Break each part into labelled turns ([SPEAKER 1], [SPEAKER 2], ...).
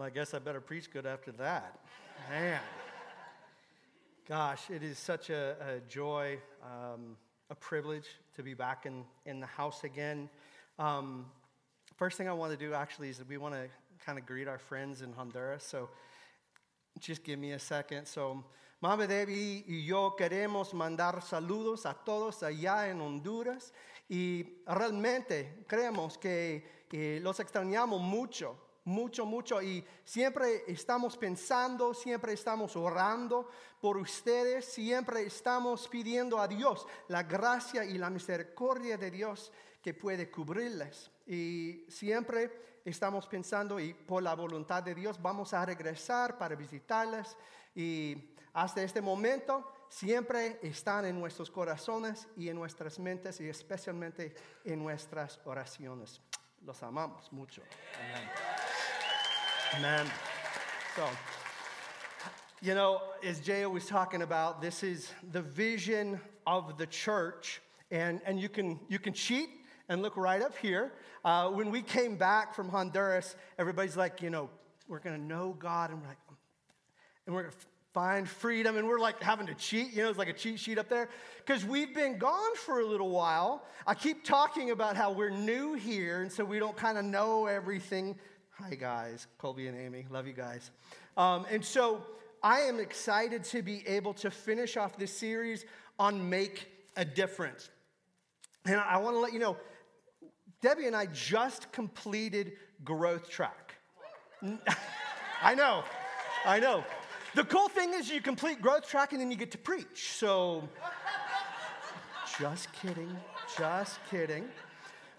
[SPEAKER 1] Well, I guess I better preach good after that. Man. Gosh, it is such a, a joy, um, a privilege to be back in, in the house again. Um, first thing I want to do actually is we want to kind of greet our friends in Honduras. So just give me a second. So, Mama Debbie y yo queremos mandar saludos a todos allá en Honduras y realmente creemos que eh, los extrañamos mucho mucho, mucho. Y siempre estamos pensando, siempre estamos orando por ustedes, siempre estamos pidiendo a Dios la gracia y la misericordia de Dios que puede cubrirles. Y siempre estamos pensando y por la voluntad de Dios vamos a regresar para visitarles. Y hasta este momento siempre están en nuestros corazones y en nuestras mentes y especialmente en nuestras oraciones. Los amamos mucho. Amén. Amen. So, you know, as Jay was talking about, this is the vision of the church, and, and you, can, you can cheat and look right up here. Uh, when we came back from Honduras, everybody's like, you know, we're going to know God, and we're like, and we're going to find freedom, and we're like having to cheat. You know, it's like a cheat sheet up there because we've been gone for a little while. I keep talking about how we're new here, and so we don't kind of know everything Hi, guys. Colby and Amy. Love you guys. Um, and so I am excited to be able to finish off this series on Make a Difference. And I want to let you know Debbie and I just completed Growth Track. I know. I know. The cool thing is you complete Growth Track and then you get to preach. So, just kidding. Just kidding.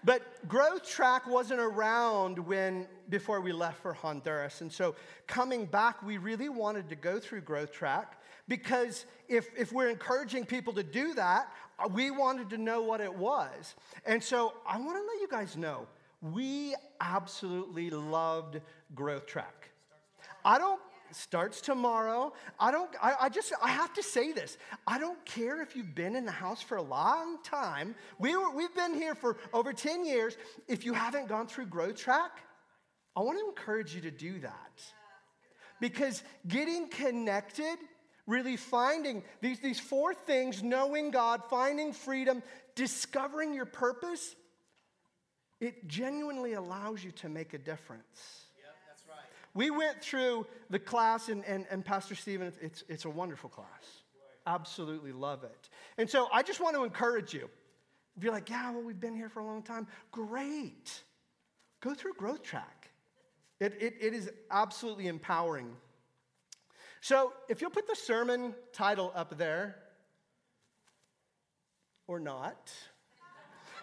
[SPEAKER 1] But Growth Track wasn't around when before we left for Honduras. And so coming back, we really wanted to go through Growth Track because if, if we're encouraging people to do that, uh, we wanted to know what it was. And so I want to let you guys know we absolutely loved Growth Track. I don't starts tomorrow. I don't, I, I, just, I have to say this. I don't care if you've been in the house for a long time. We were, we've been here for over 10 years. If you haven't gone through Growth Track, I want to encourage you to do that. Because getting connected, really finding these, these four things knowing God, finding freedom, discovering your purpose it genuinely allows you to make a difference. We went through the class, and, and, and Pastor Stephen, it's, it's a wonderful class. Absolutely love it. And so I just want to encourage you. If you're like, yeah, well, we've been here for a long time, great. Go through Growth Track. It, it, it is absolutely empowering. So if you'll put the sermon title up there, or not,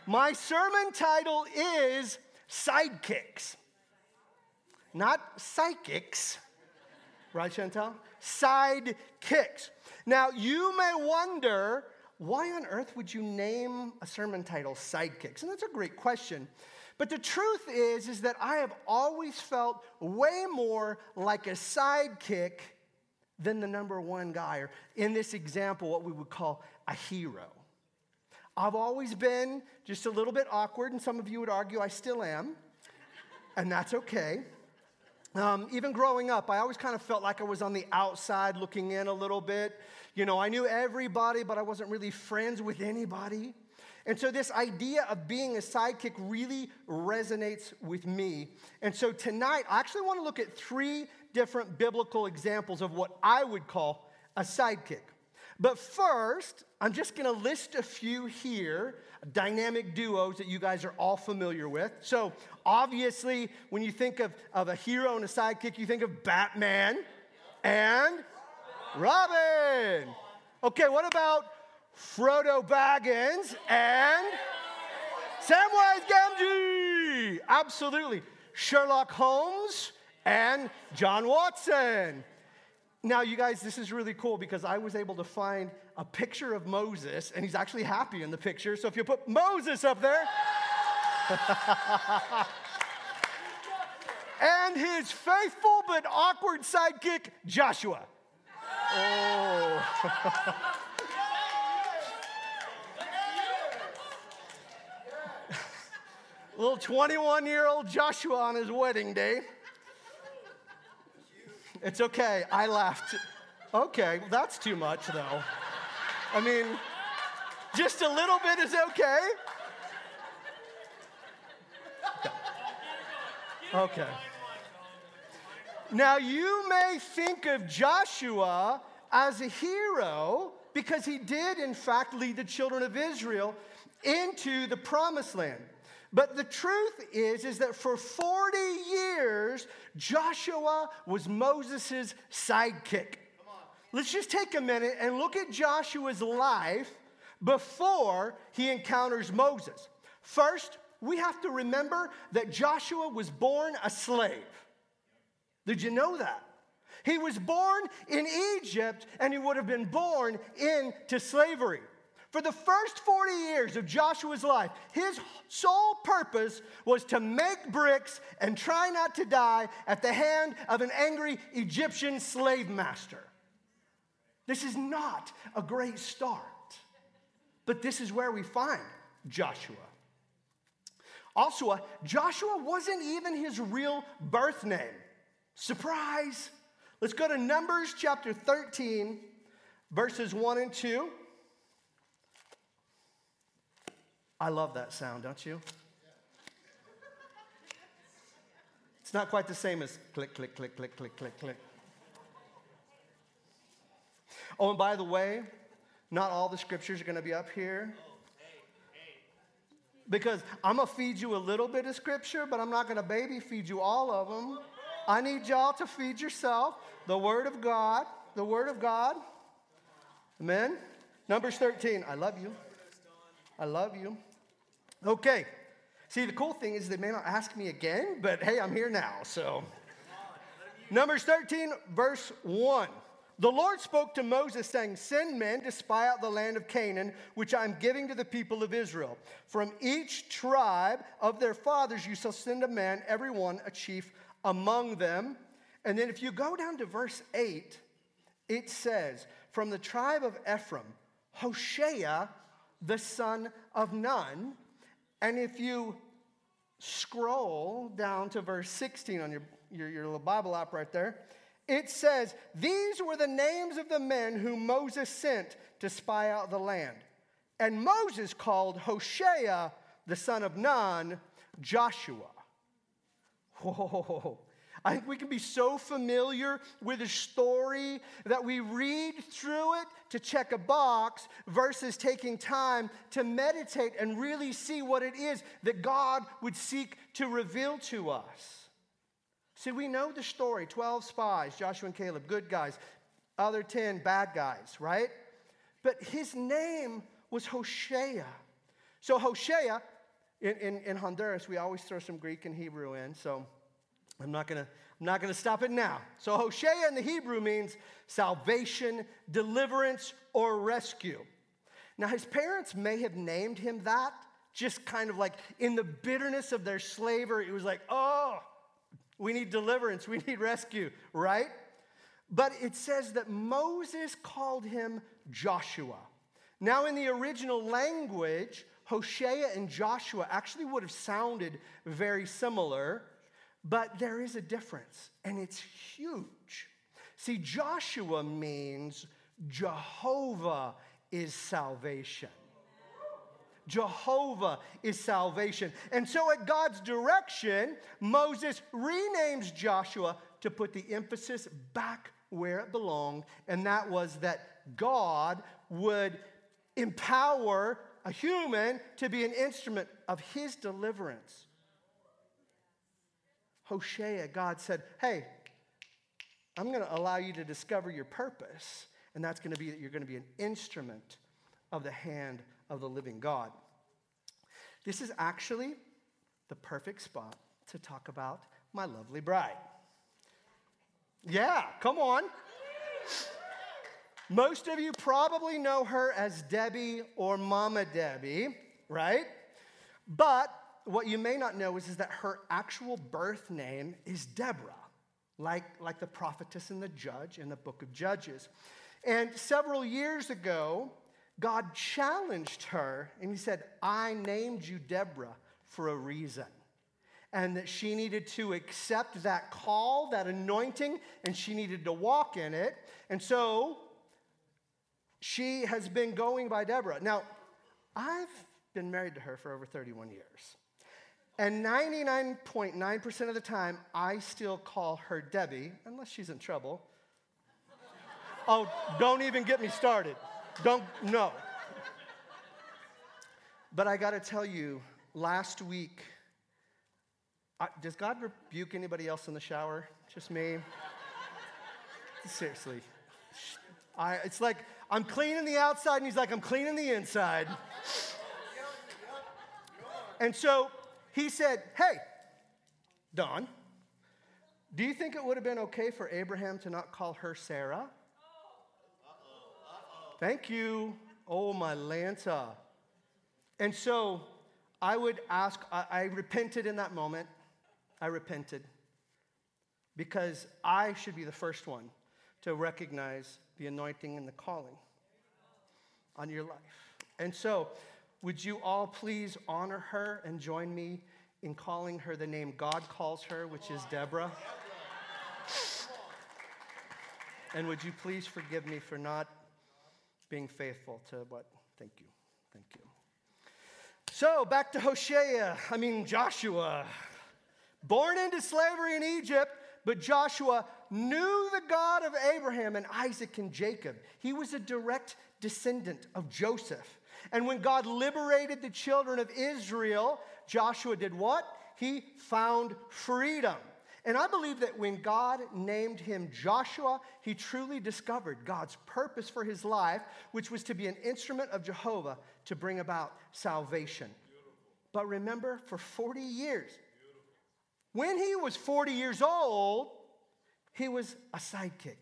[SPEAKER 1] my sermon title is Sidekicks not psychics, right, Chantel? Sidekicks. Now, you may wonder why on earth would you name a sermon title Sidekicks? And that's a great question. But the truth is, is that I have always felt way more like a sidekick than the number one guy, or in this example, what we would call a hero. I've always been just a little bit awkward, and some of you would argue I still am, and that's okay. Um, even growing up, I always kind of felt like I was on the outside looking in a little bit. You know, I knew everybody, but I wasn't really friends with anybody. And so, this idea of being a sidekick really resonates with me. And so, tonight, I actually want to look at three different biblical examples of what I would call a sidekick. But first, I'm just going to list a few here, dynamic duos that you guys are all familiar with. So, obviously, when you think of, of a hero and a sidekick, you think of Batman and Robin. Okay, what about Frodo Baggins and Samwise Gamgee? Absolutely. Sherlock Holmes and John Watson. Now, you guys, this is really cool because I was able to find a picture of Moses, and he's actually happy in the picture. So if you put Moses up there, and his faithful but awkward sidekick, Joshua. Oh. Little 21 year old Joshua on his wedding day. It's okay. I laughed. Okay, that's too much, though. I mean, just a little bit is okay. Okay. Now, you may think of Joshua as a hero because he did, in fact, lead the children of Israel into the promised land. But the truth is, is that for 40 years, Joshua was Moses' sidekick. Let's just take a minute and look at Joshua's life before he encounters Moses. First, we have to remember that Joshua was born a slave. Did you know that? He was born in Egypt and he would have been born into slavery. For the first 40 years of Joshua's life, his sole purpose was to make bricks and try not to die at the hand of an angry Egyptian slave master. This is not a great start, but this is where we find Joshua. Also, Joshua wasn't even his real birth name. Surprise! Let's go to Numbers chapter 13, verses 1 and 2. I love that sound, don't you? It's not quite the same as click, click, click, click, click, click, click. Oh, and by the way, not all the scriptures are going to be up here. Because I'm going to feed you a little bit of scripture, but I'm not going to baby feed you all of them. I need y'all to feed yourself the Word of God. The Word of God. Amen. Numbers 13. I love you. I love you. Okay. See, the cool thing is they may not ask me again, but hey, I'm here now. So, Numbers 13, verse 1. The Lord spoke to Moses, saying, Send men to spy out the land of Canaan, which I'm giving to the people of Israel. From each tribe of their fathers you shall send a man, every one a chief among them. And then if you go down to verse 8, it says, From the tribe of Ephraim, Hoshea, the son of Nun. And if you scroll down to verse 16 on your, your, your little Bible app right there, it says, These were the names of the men whom Moses sent to spy out the land. And Moses called Hoshea, the son of Nun, Joshua. Whoa. I think we can be so familiar with a story that we read through it to check a box versus taking time to meditate and really see what it is that God would seek to reveal to us. See, we know the story 12 spies, Joshua and Caleb, good guys, other 10 bad guys, right? But his name was Hoshea. So, Hoshea, in, in, in Honduras, we always throw some Greek and Hebrew in, so I'm not gonna, I'm not gonna stop it now. So, Hoshea in the Hebrew means salvation, deliverance, or rescue. Now, his parents may have named him that, just kind of like in the bitterness of their slavery. It was like, oh, we need deliverance, we need rescue, right? But it says that Moses called him Joshua. Now, in the original language, Hosea and Joshua actually would have sounded very similar, but there is a difference, and it's huge. See, Joshua means Jehovah is salvation. Jehovah is salvation. And so, at God's direction, Moses renames Joshua to put the emphasis back where it belonged, and that was that God would empower a human to be an instrument of his deliverance. Hosea, God said, Hey, I'm going to allow you to discover your purpose, and that's going to be that you're going to be an instrument of the hand of the living God. This is actually the perfect spot to talk about my lovely bride. Yeah, come on. Most of you probably know her as Debbie or Mama Debbie, right? But what you may not know is, is that her actual birth name is Deborah, like, like the prophetess and the judge in the book of Judges. And several years ago, God challenged her and he said, I named you Deborah for a reason. and that she needed to accept that call, that anointing, and she needed to walk in it. And so she has been going by Deborah. Now, I've been married to her for over 31 years. And 99.9% of the time, I still call her Debbie, unless she's in trouble. oh, don't even get me started. Don't, no. But I got to tell you, last week, I, does God rebuke anybody else in the shower? Just me? Seriously. I, it's like I'm cleaning the outside, and he's like, I'm cleaning the inside. And so he said, Hey, Don, do you think it would have been okay for Abraham to not call her Sarah? Thank you. Oh, my Lanta. And so I would ask, I, I, repented in that moment. I repented because I should be the first one to recognize the anointing and the calling on your life. And so, would you all please honor her and join me in calling her the name God calls her, which is Deborah? And would you please forgive me for not being faithful to what? Thank you. Thank you. So back to Hosea, I mean Joshua. Born into slavery in Egypt, but Joshua knew the God of Abraham and Isaac and Jacob. He was a direct descendant of Joseph. And when God liberated the children of Israel, Joshua did what? He found freedom. And I believe that when God named him Joshua, he truly discovered God's purpose for his life, which was to be an instrument of Jehovah to bring about salvation. Beautiful. But remember, for 40 years, Beautiful. when he was 40 years old, he was a sidekick.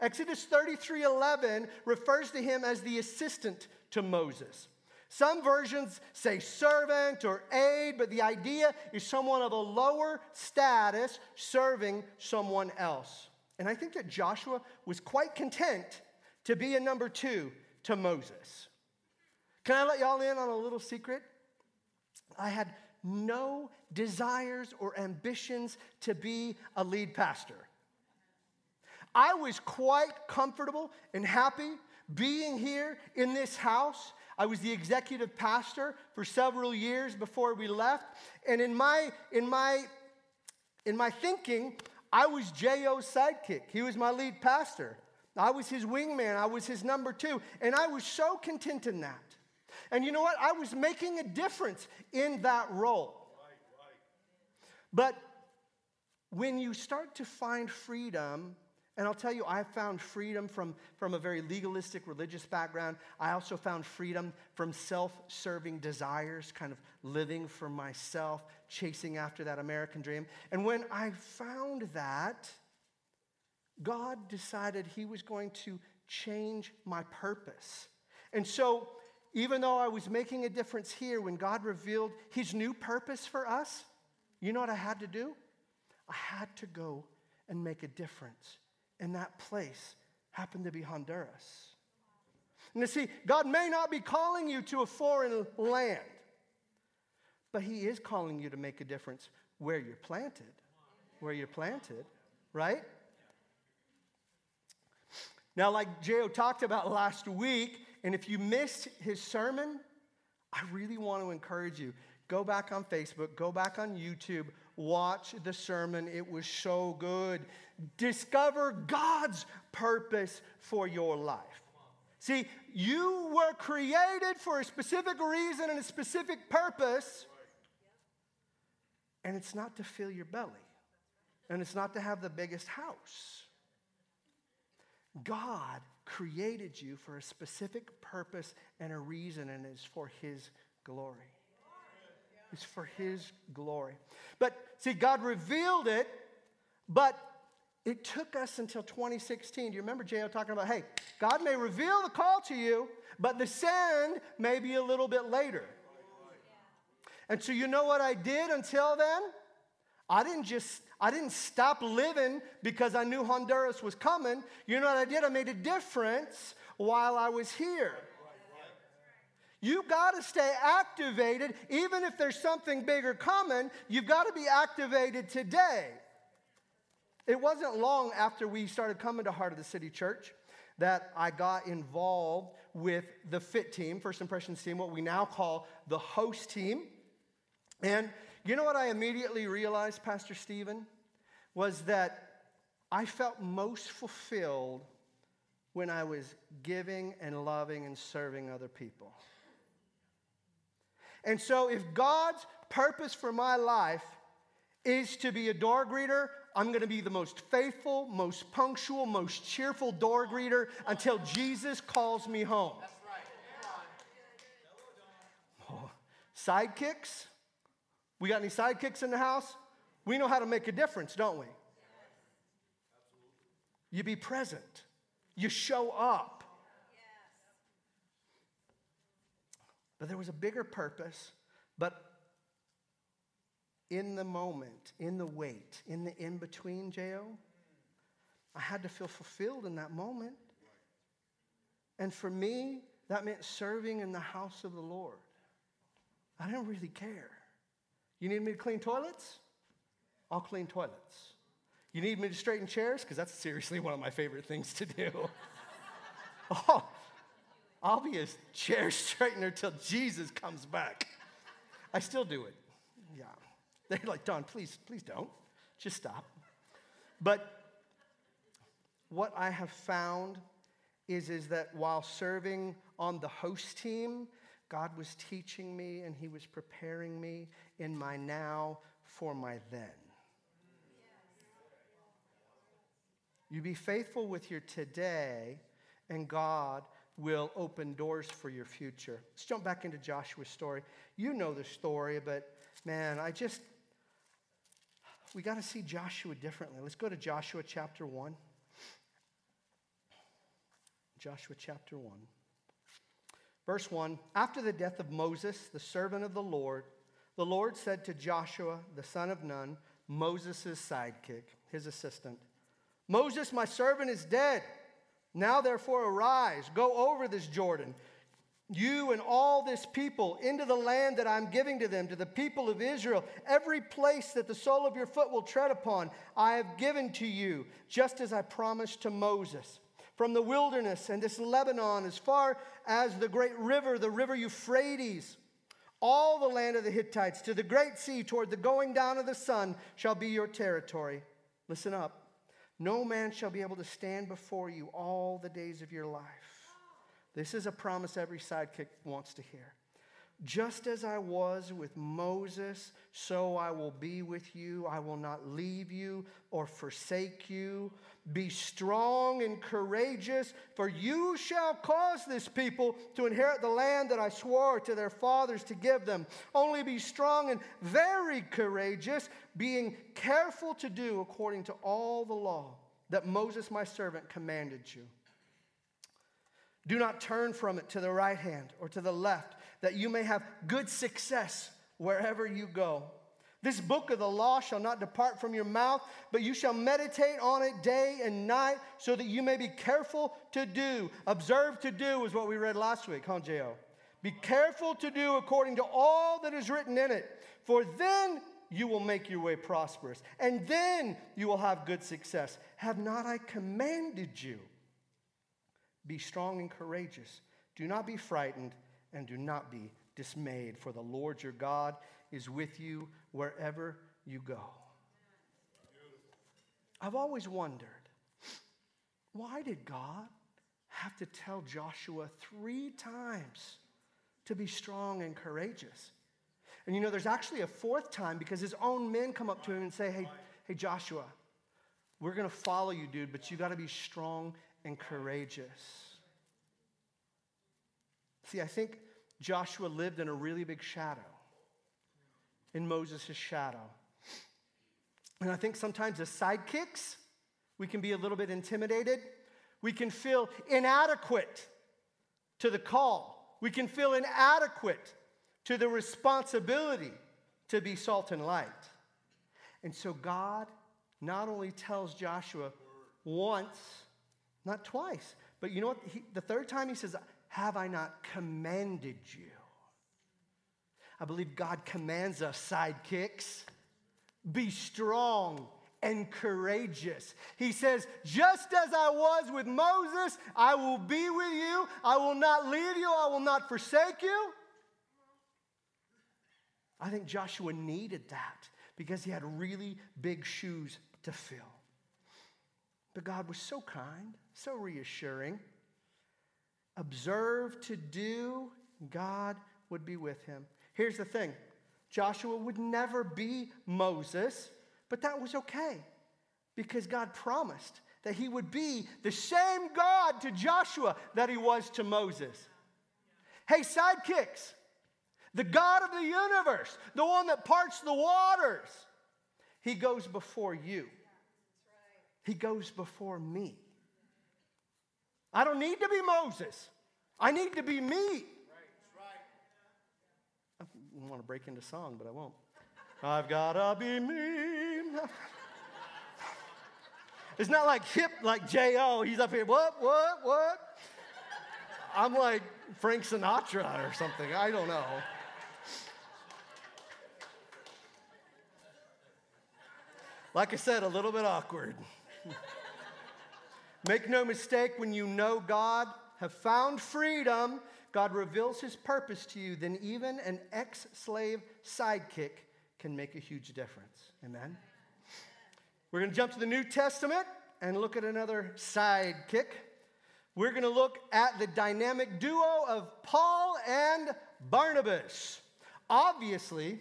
[SPEAKER 1] Exodus 33 11 refers to him as the assistant to Moses. Some versions say servant or aide, but the idea is someone of a lower status serving someone else. And I think that Joshua was quite content to be a number two to Moses. Can I let y'all in on a little secret? I had no desires or ambitions to be a lead pastor. I was quite comfortable and happy being here in this house I was the executive pastor for several years before we left. And in my, in my, in my thinking, I was J.O.'s sidekick. He was my lead pastor. I was his wingman. I was his number two. And I was so content in that. And you know what? I was making a difference in that role. But when you start to find freedom and I'll tell you, I found freedom from, from a very legalistic religious background. I also found freedom from self serving desires, kind of living for myself, chasing after that American dream. And when I found that, God decided He was going to change my purpose. And so, even though I was making a difference here, when God revealed His new purpose for us, you know what I had to do? I had to go and make a difference and that place happened to be Honduras. And you see, God may not be calling you to a foreign land, but He is calling you to make a difference where you're planted. Where you're planted, right? Now, like J.O. talked about last week, and if you missed his sermon, I really want to encourage you. Go back on Facebook, go back on YouTube, watch the sermon. It was so good. Discover God's purpose for your life. See, you were created for a specific reason and a specific purpose, and it's not to fill your belly, and it's not to have the biggest house. God created you for a specific purpose and a reason, and it's for His glory. It's for His glory. But see, God revealed it, but it took us until 2016. Do you remember J.O. talking about, hey, God may reveal the call to you, but the send may be a little bit later. And so, you know what I did until then? I didn't just, I didn't stop living because I knew Honduras was coming. You know what I did? I made a difference while I was here. You got to stay activated. Even if there's something bigger coming, you've got to be activated today. It wasn't long after we started coming to Heart of the City Church that I got involved with the FIT team, First Impressions team, what we now call the host team. And you know what I immediately realized, Pastor Stephen? Was that I felt most fulfilled when I was giving and loving and serving other people. And so, if God's purpose for my life is to be a door greeter, I'm going to be the most faithful, most punctual, most cheerful door greeter until Jesus calls me home. That's right. Oh, sidekicks? We got any sidekicks in the house? We know how to make a difference, don't we? You be present. You show up. But there was a bigger purpose, but in the moment, in the wait, in the in between, J.O., I had to feel fulfilled in that moment. And for me, that meant serving in the house of the Lord. I didn't really care. You need me to clean toilets? I'll clean toilets. You need me to straighten chairs? Because that's seriously one of my favorite things to do. oh, I'll be a chair straightener till Jesus comes back. I still do it. Yeah. They're like, Don, please, please don't. Just stop. But what I have found is, is that while serving on the host team, God was teaching me and He was preparing me in my now for my then. You be faithful with your today, and God will open doors for your future. Let's jump back into Joshua's story. You know the story, but man, I just, we got to see Joshua differently. Let's go to Joshua chapter 1. Joshua chapter 1. Verse 1 After the death of Moses, the servant of the Lord, the Lord said to Joshua, the son of Nun, Moses' sidekick, his assistant, Moses, my servant, is dead. Now, therefore, arise, go over this Jordan, you and all this people, into the land that I'm giving to them, to the people of Israel. Every place that the sole of your foot will tread upon, I have given to you, just as I promised to Moses. From the wilderness and this Lebanon, as far as the great river, the river Euphrates, all the land of the Hittites, to the great sea, toward the going down of the sun, shall be your territory. Listen up. No man shall be able to stand before you all the days of your life. This is a promise every sidekick wants to hear. Just as I was with Moses, so I will be with you. I will not leave you or forsake you. Be strong and courageous, for you shall cause this people to inherit the land that I swore to their fathers to give them. Only be strong and very courageous, being careful to do according to all the law that Moses, my servant, commanded you. Do not turn from it to the right hand or to the left, that you may have good success wherever you go. This book of the law shall not depart from your mouth, but you shall meditate on it day and night, so that you may be careful to do. Observe to do is what we read last week, huh, J.O.? Be careful to do according to all that is written in it, for then you will make your way prosperous, and then you will have good success. Have not I commanded you? Be strong and courageous. Do not be frightened, and do not be dismayed, for the Lord your God is with you wherever you go. I've always wondered why did God have to tell Joshua three times to be strong and courageous? And you know, there's actually a fourth time because his own men come up to him and say, Hey, hey Joshua, we're going to follow you, dude, but you got to be strong and courageous. See, I think Joshua lived in a really big shadow in Moses' shadow. And I think sometimes as sidekicks, we can be a little bit intimidated. We can feel inadequate to the call. We can feel inadequate to the responsibility to be salt and light. And so God not only tells Joshua once, not twice, but you know what? He, the third time he says, Have I not commanded you? I believe God commands us sidekicks be strong and courageous. He says, Just as I was with Moses, I will be with you. I will not leave you. I will not forsake you. I think Joshua needed that because he had really big shoes to fill. But God was so kind, so reassuring. Observe to do, God would be with him. Here's the thing Joshua would never be Moses, but that was okay because God promised that he would be the same God to Joshua that he was to Moses. Hey, sidekicks, the God of the universe, the one that parts the waters, he goes before you. He goes before me. I don't need to be Moses. I need to be me. I want to break into song, but I won't. I've gotta be me. It's not like hip like J.O. He's up here, what, what, what? I'm like Frank Sinatra or something. I don't know. Like I said, a little bit awkward. Make no mistake, when you know God, have found freedom, God reveals his purpose to you, then even an ex slave sidekick can make a huge difference. Amen? We're going to jump to the New Testament and look at another sidekick. We're going to look at the dynamic duo of Paul and Barnabas. Obviously,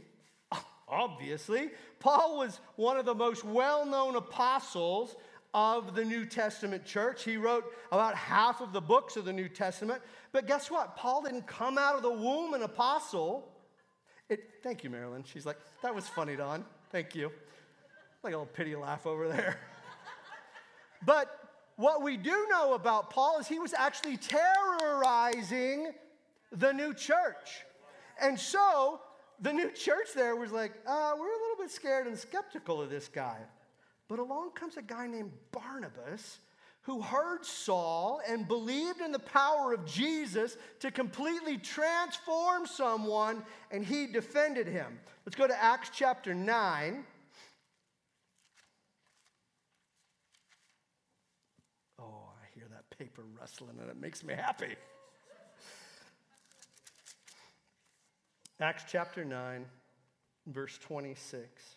[SPEAKER 1] obviously, Paul was one of the most well known apostles of the New Testament church. He wrote about half of the books of the New Testament. But guess what? Paul didn't come out of the womb an apostle. It, thank you, Marilyn. She's like, that was funny, Don. Thank you. Like a little pity laugh over there. but what we do know about Paul is he was actually terrorizing the new church. And so the new church there was like, uh, we're a little bit scared and skeptical of this guy. But along comes a guy named Barnabas who heard Saul and believed in the power of Jesus to completely transform someone, and he defended him. Let's go to Acts chapter 9. Oh, I hear that paper rustling, and it makes me happy. Acts chapter 9, verse 26.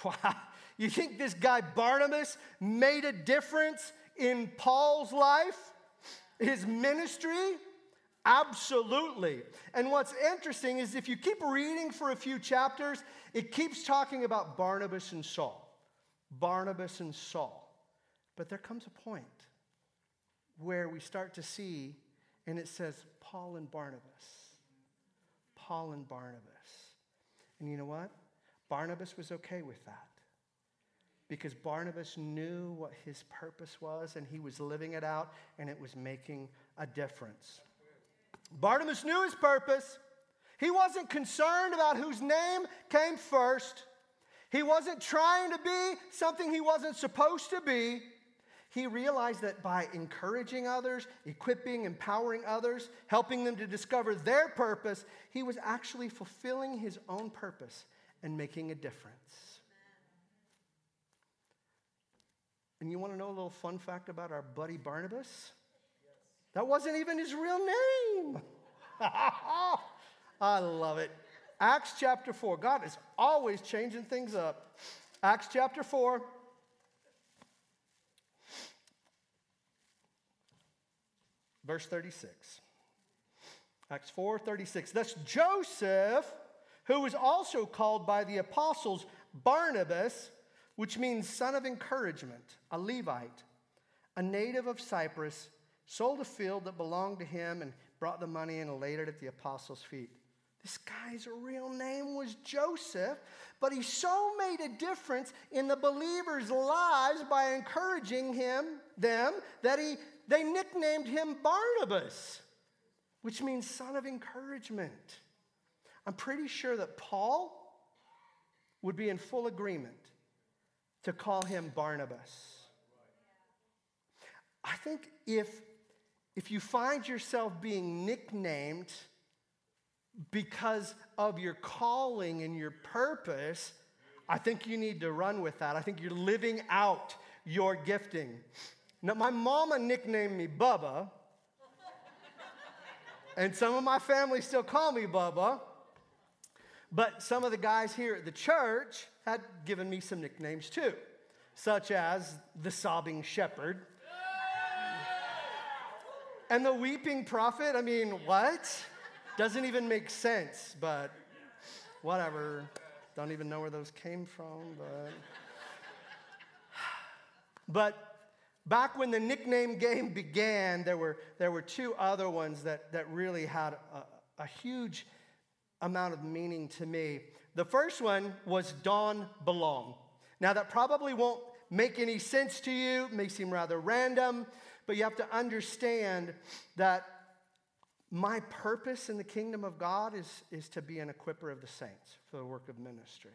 [SPEAKER 1] Wow. You think this guy Barnabas made a difference in Paul's life, his ministry? Absolutely. And what's interesting is if you keep reading for a few chapters, it keeps talking about Barnabas and Saul. Barnabas and Saul. But there comes a point where we start to see, and it says Paul and Barnabas. Paul and Barnabas. And you know what? Barnabas was okay with that because Barnabas knew what his purpose was and he was living it out and it was making a difference. Barnabas knew his purpose. He wasn't concerned about whose name came first. He wasn't trying to be something he wasn't supposed to be. He realized that by encouraging others, equipping, empowering others, helping them to discover their purpose, he was actually fulfilling his own purpose and making a difference. And you want to know a little fun fact about our buddy Barnabas? That wasn't even his real name. I love it. Acts chapter 4. God is always changing things up. Acts chapter 4. Verse 36. Acts 4 36. Thus Joseph who was also called by the apostles Barnabas, which means son of encouragement, a Levite, a native of Cyprus, sold a field that belonged to him and brought the money and laid it at the apostles' feet. This guy's real name was Joseph, but he so made a difference in the believers' lives by encouraging him, them, that he, they nicknamed him Barnabas, which means son of encouragement. I'm pretty sure that Paul would be in full agreement to call him Barnabas. I think if, if you find yourself being nicknamed because of your calling and your purpose, I think you need to run with that. I think you're living out your gifting. Now, my mama nicknamed me Bubba, and some of my family still call me Bubba. But some of the guys here at the church had given me some nicknames too, such as the sobbing shepherd and the weeping prophet. I mean, what? Doesn't even make sense, but whatever. Don't even know where those came from, but. But back when the nickname game began, there were, there were two other ones that, that really had a, a huge amount of meaning to me. The first one was Don Belong. Now, that probably won't make any sense to you, it may seem rather random, but you have to understand that my purpose in the kingdom of God is, is to be an equiper of the saints for the work of ministry.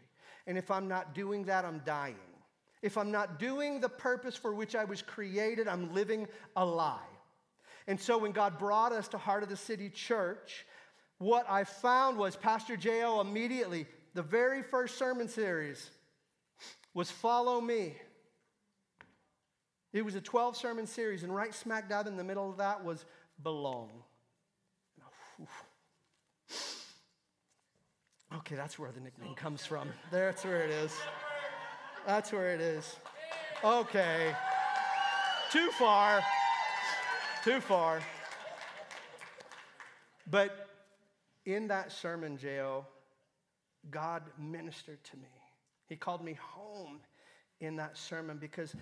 [SPEAKER 1] And if I'm not doing that, I'm dying. If I'm not doing the purpose for which I was created, I'm living a lie. And so when God brought us to Heart of the City Church, what I found was Pastor J.O. immediately, the very first sermon series was Follow Me. It was a 12 sermon series, and right smack dab in the middle of that was Belong. Okay, that's where the nickname comes from. That's where it is. That's where it is. Okay. Too far. Too far. But in that sermon, J.O., God ministered to me. He called me home in that sermon because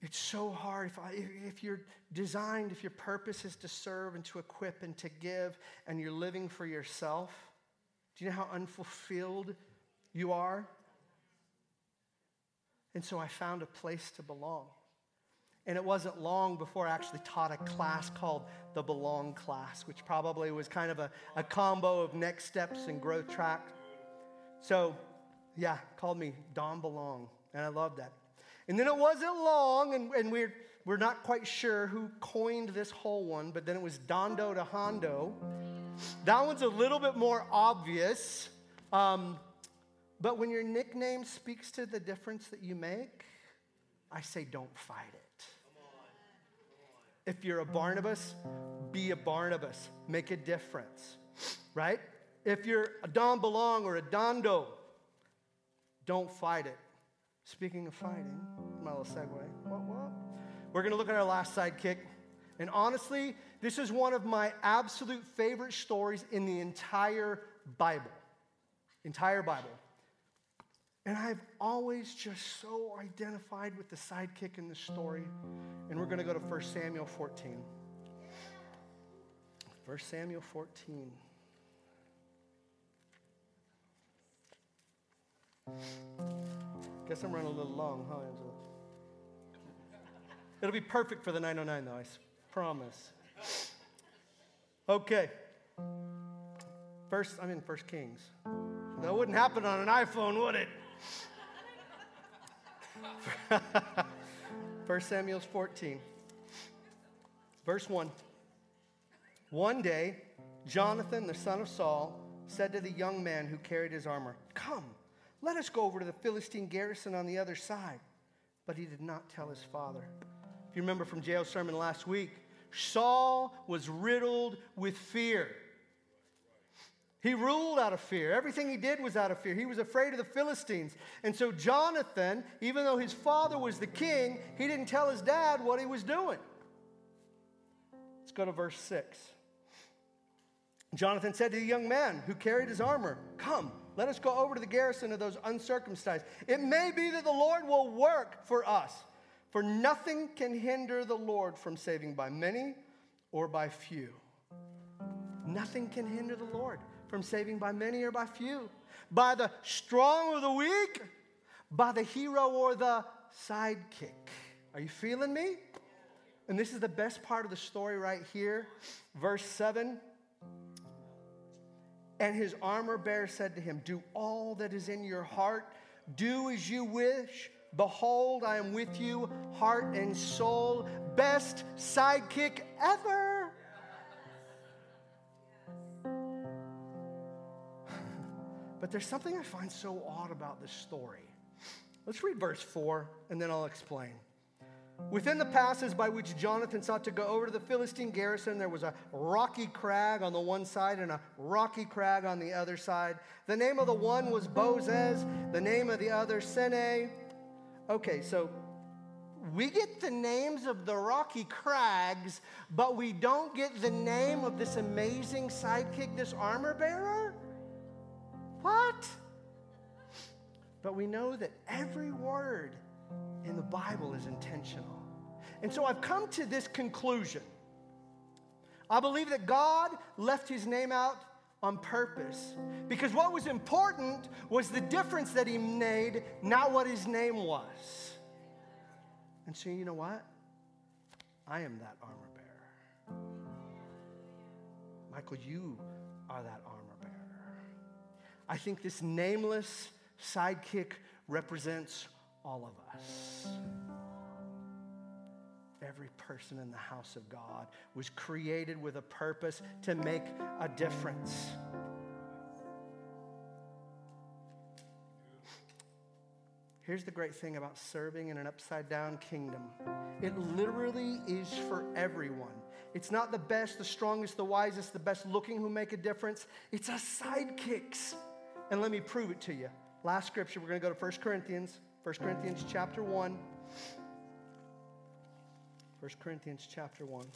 [SPEAKER 1] it's so hard. If, I, if you're designed, if your purpose is to serve and to equip and to give, and you're living for yourself, do you know how unfulfilled you are? And so I found a place to belong. And it wasn't long before I actually taught a class called the Belong class, which probably was kind of a, a combo of next steps and growth track. So, yeah, called me Don Belong, and I love that. And then it wasn't long, and, and we're, we're not quite sure who coined this whole one, but then it was Dondo to Hondo. That one's a little bit more obvious. Um, but when your nickname speaks to the difference that you make, I say don't fight it. If you're a Barnabas, be a Barnabas. Make a difference, right? If you're a Don Belong or a Dondo, don't fight it. Speaking of fighting, my little segue. What, what? We're going to look at our last sidekick. And honestly, this is one of my absolute favorite stories in the entire Bible. Entire Bible. And I've always just so identified with the sidekick in the story. And we're going to go to 1 Samuel 14. 1 Samuel 14. Guess I'm running a little long, huh, Angela? It'll be perfect for the 909, though, I promise. Okay. First, I'm in First Kings. That wouldn't happen on an iPhone, would it? 1 Samuel 14, verse 1. One day, Jonathan, the son of Saul, said to the young man who carried his armor, Come, let us go over to the Philistine garrison on the other side. But he did not tell his father. If you remember from J.O.'s sermon last week, Saul was riddled with fear. He ruled out of fear. Everything he did was out of fear. He was afraid of the Philistines. And so, Jonathan, even though his father was the king, he didn't tell his dad what he was doing. Let's go to verse 6. Jonathan said to the young man who carried his armor, Come, let us go over to the garrison of those uncircumcised. It may be that the Lord will work for us, for nothing can hinder the Lord from saving by many or by few. Nothing can hinder the Lord from saving by many or by few, by the strong or the weak, by the hero or the sidekick. Are you feeling me? And this is the best part of the story right here. Verse 7 And his armor bearer said to him, Do all that is in your heart, do as you wish. Behold, I am with you, heart and soul. Best sidekick ever. But there's something I find so odd about this story. Let's read verse 4 and then I'll explain. Within the passes by which Jonathan sought to go over to the Philistine garrison, there was a rocky crag on the one side and a rocky crag on the other side. The name of the one was Bozez, the name of the other Seneh. Okay, so we get the names of the rocky crags, but we don't get the name of this amazing sidekick, this armor bearer? What? But we know that every word in the Bible is intentional. And so I've come to this conclusion. I believe that God left his name out on purpose because what was important was the difference that he made, not what his name was. And so, you know what? I am that armor bearer. Michael, you are that armor. I think this nameless sidekick represents all of us. Every person in the house of God was created with a purpose to make a difference. Here's the great thing about serving in an upside down kingdom it literally is for everyone. It's not the best, the strongest, the wisest, the best looking who make a difference. It's us sidekicks. And let me prove it to you. Last scripture, we're going to go to 1 Corinthians 1 Corinthians chapter 1. 1 Corinthians chapter 1.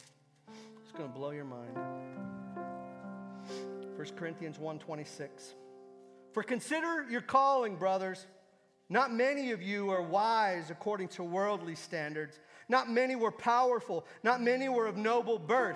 [SPEAKER 1] It's going to blow your mind. 1 Corinthians 1:26. For consider your calling, brothers. Not many of you are wise according to worldly standards. Not many were powerful. Not many were of noble birth.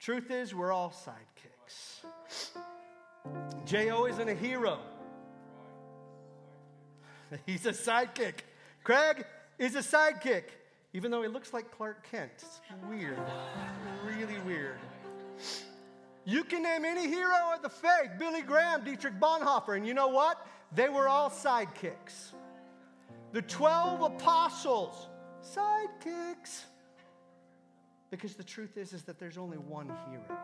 [SPEAKER 1] Truth is, we're all sidekicks. J.O. isn't a hero, he's a sidekick. Craig is a sidekick, even though he looks like Clark Kent. It's weird, really weird. You can name any hero of the faith Billy Graham, Dietrich Bonhoeffer, and you know what? They were all sidekicks. The 12 apostles, sidekicks. Because the truth is, is that there's only one hero.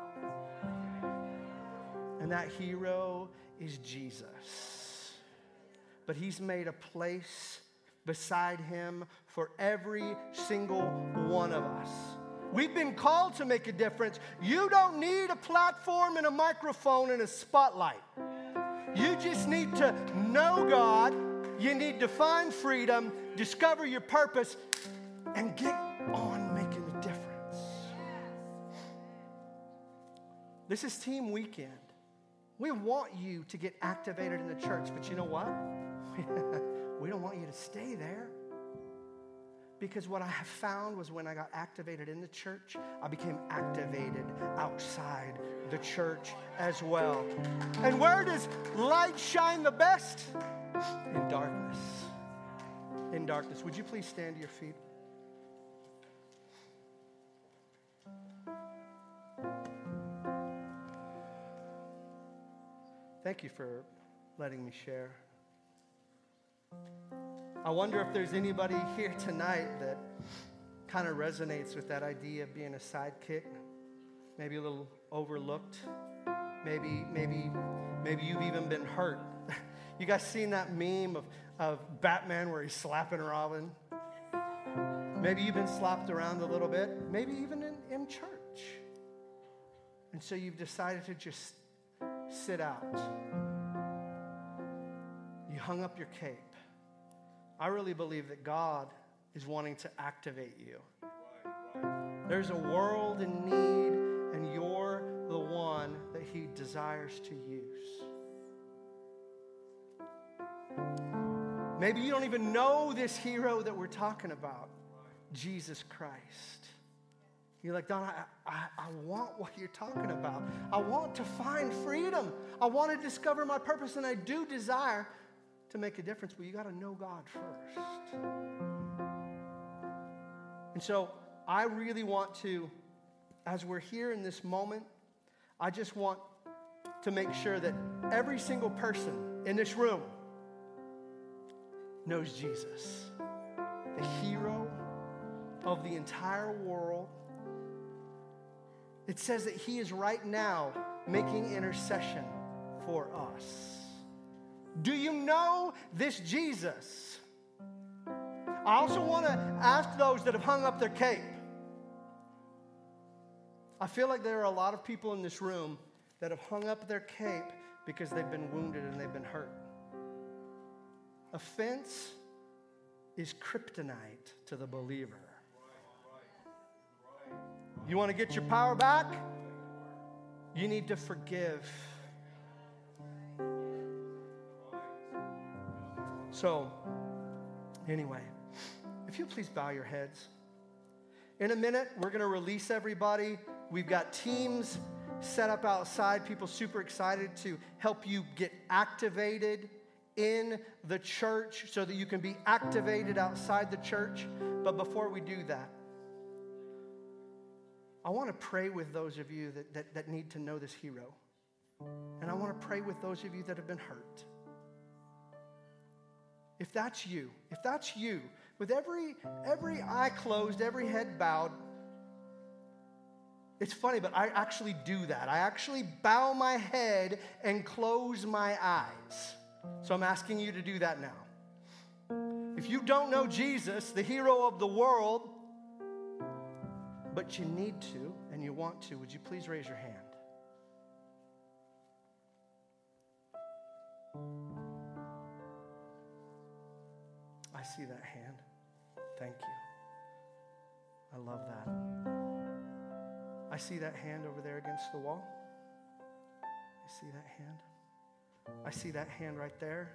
[SPEAKER 1] And that hero is Jesus. But he's made a place beside him for every single one of us. We've been called to make a difference. You don't need a platform and a microphone and a spotlight. You just need to know God. You need to find freedom, discover your purpose, and get This is team weekend. We want you to get activated in the church, but you know what? We don't want you to stay there. Because what I have found was when I got activated in the church, I became activated outside the church as well. And where does light shine the best? In darkness. In darkness. Would you please stand to your feet? Thank you for letting me share. I wonder if there's anybody here tonight that kind of resonates with that idea of being a sidekick, maybe a little overlooked. Maybe, maybe, maybe you've even been hurt. You guys seen that meme of, of Batman where he's slapping Robin? Maybe you've been slapped around a little bit, maybe even in, in church. And so you've decided to just sit out. You hung up your cape. I really believe that God is wanting to activate you. There's a world in need, and you're the one that He desires to use. Maybe you don't even know this hero that we're talking about, Jesus Christ. You're like, Don, I, I, I, want what you're talking about. I want to find freedom. I want to discover my purpose, and I do desire to make a difference, but you got to know God first. And so I really want to, as we're here in this moment, I just want to make sure that every single person in this room knows Jesus, the hero of the entire world. It says that he is right now making intercession for us. Do you know this Jesus? I also want to ask those that have hung up their cape. I feel like there are a lot of people in this room that have hung up their cape because they've been wounded and they've been hurt. Offense is kryptonite to the believer. You want to get your power back? You need to forgive. So, anyway, if you please bow your heads. In a minute, we're going to release everybody. We've got teams set up outside, people super excited to help you get activated in the church so that you can be activated outside the church. But before we do that, I want to pray with those of you that, that, that need to know this hero. And I want to pray with those of you that have been hurt. If that's you, if that's you, with every, every eye closed, every head bowed, it's funny, but I actually do that. I actually bow my head and close my eyes. So I'm asking you to do that now. If you don't know Jesus, the hero of the world, but you need to and you want to, would you please raise your hand? I see that hand. Thank you. I love that. I see that hand over there against the wall. I see that hand. I see that hand right there.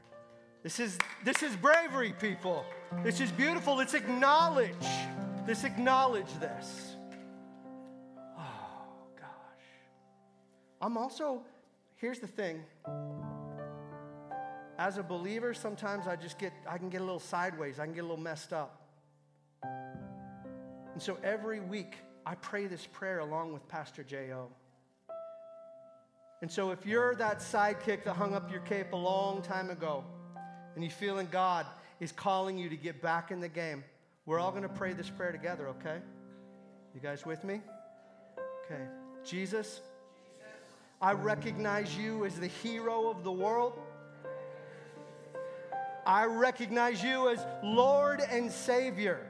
[SPEAKER 1] This is, this is bravery, people. This is beautiful. Let's acknowledge. Let's acknowledge this. I'm also, here's the thing. As a believer, sometimes I just get, I can get a little sideways. I can get a little messed up. And so every week, I pray this prayer along with Pastor J.O. And so if you're that sidekick that hung up your cape a long time ago and you're feeling God is calling you to get back in the game, we're all going to pray this prayer together, okay? You guys with me? Okay. Jesus, I recognize you as the hero of the world. I recognize you as Lord and Savior.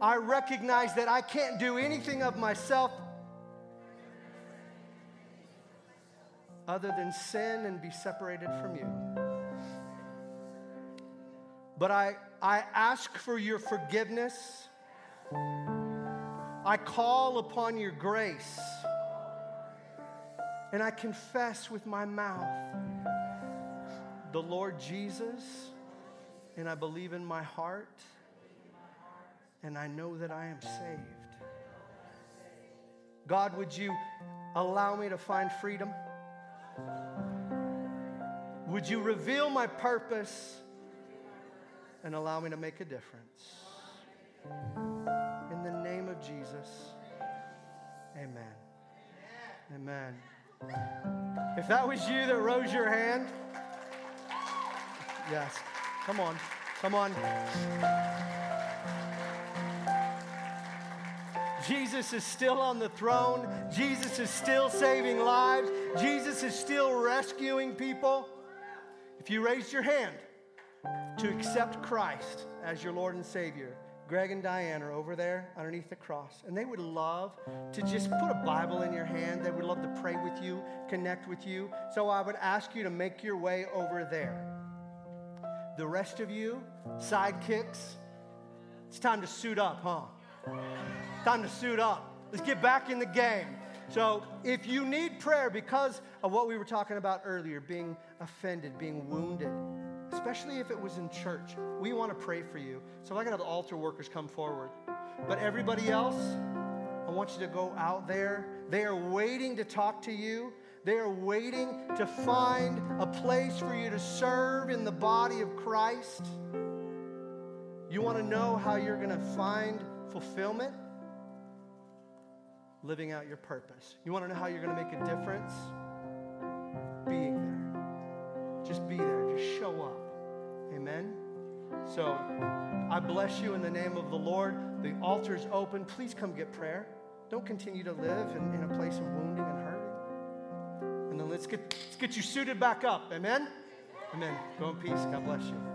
[SPEAKER 1] I recognize that I can't do anything of myself other than sin and be separated from you. But I, I ask for your forgiveness. I call upon your grace. And I confess with my mouth the Lord Jesus, and I believe in my heart, and I know that I am saved. God, would you allow me to find freedom? Would you reveal my purpose and allow me to make a difference? Jesus, amen. Amen. If that was you that rose your hand, yes, come on, come on. Jesus is still on the throne. Jesus is still saving lives. Jesus is still rescuing people. If you raised your hand to accept Christ as your Lord and Savior, Greg and Diane are over there underneath the cross, and they would love to just put a Bible in your hand. They would love to pray with you, connect with you. So I would ask you to make your way over there. The rest of you, sidekicks, it's time to suit up, huh? Time to suit up. Let's get back in the game. So, if you need prayer because of what we were talking about earlier, being offended, being wounded, especially if it was in church, we want to pray for you. So, I got the altar workers come forward. But everybody else, I want you to go out there. They are waiting to talk to you. They are waiting to find a place for you to serve in the body of Christ. You want to know how you're going to find fulfillment? living out your purpose. You want to know how you're going to make a difference? Being there. Just be there. Just show up. Amen. So I bless you in the name of the Lord. The altar's open. Please come get prayer. Don't continue to live in, in a place of wounding and hurting. And then let's get, let's get you suited back up. Amen. Amen. Go in peace. God bless you.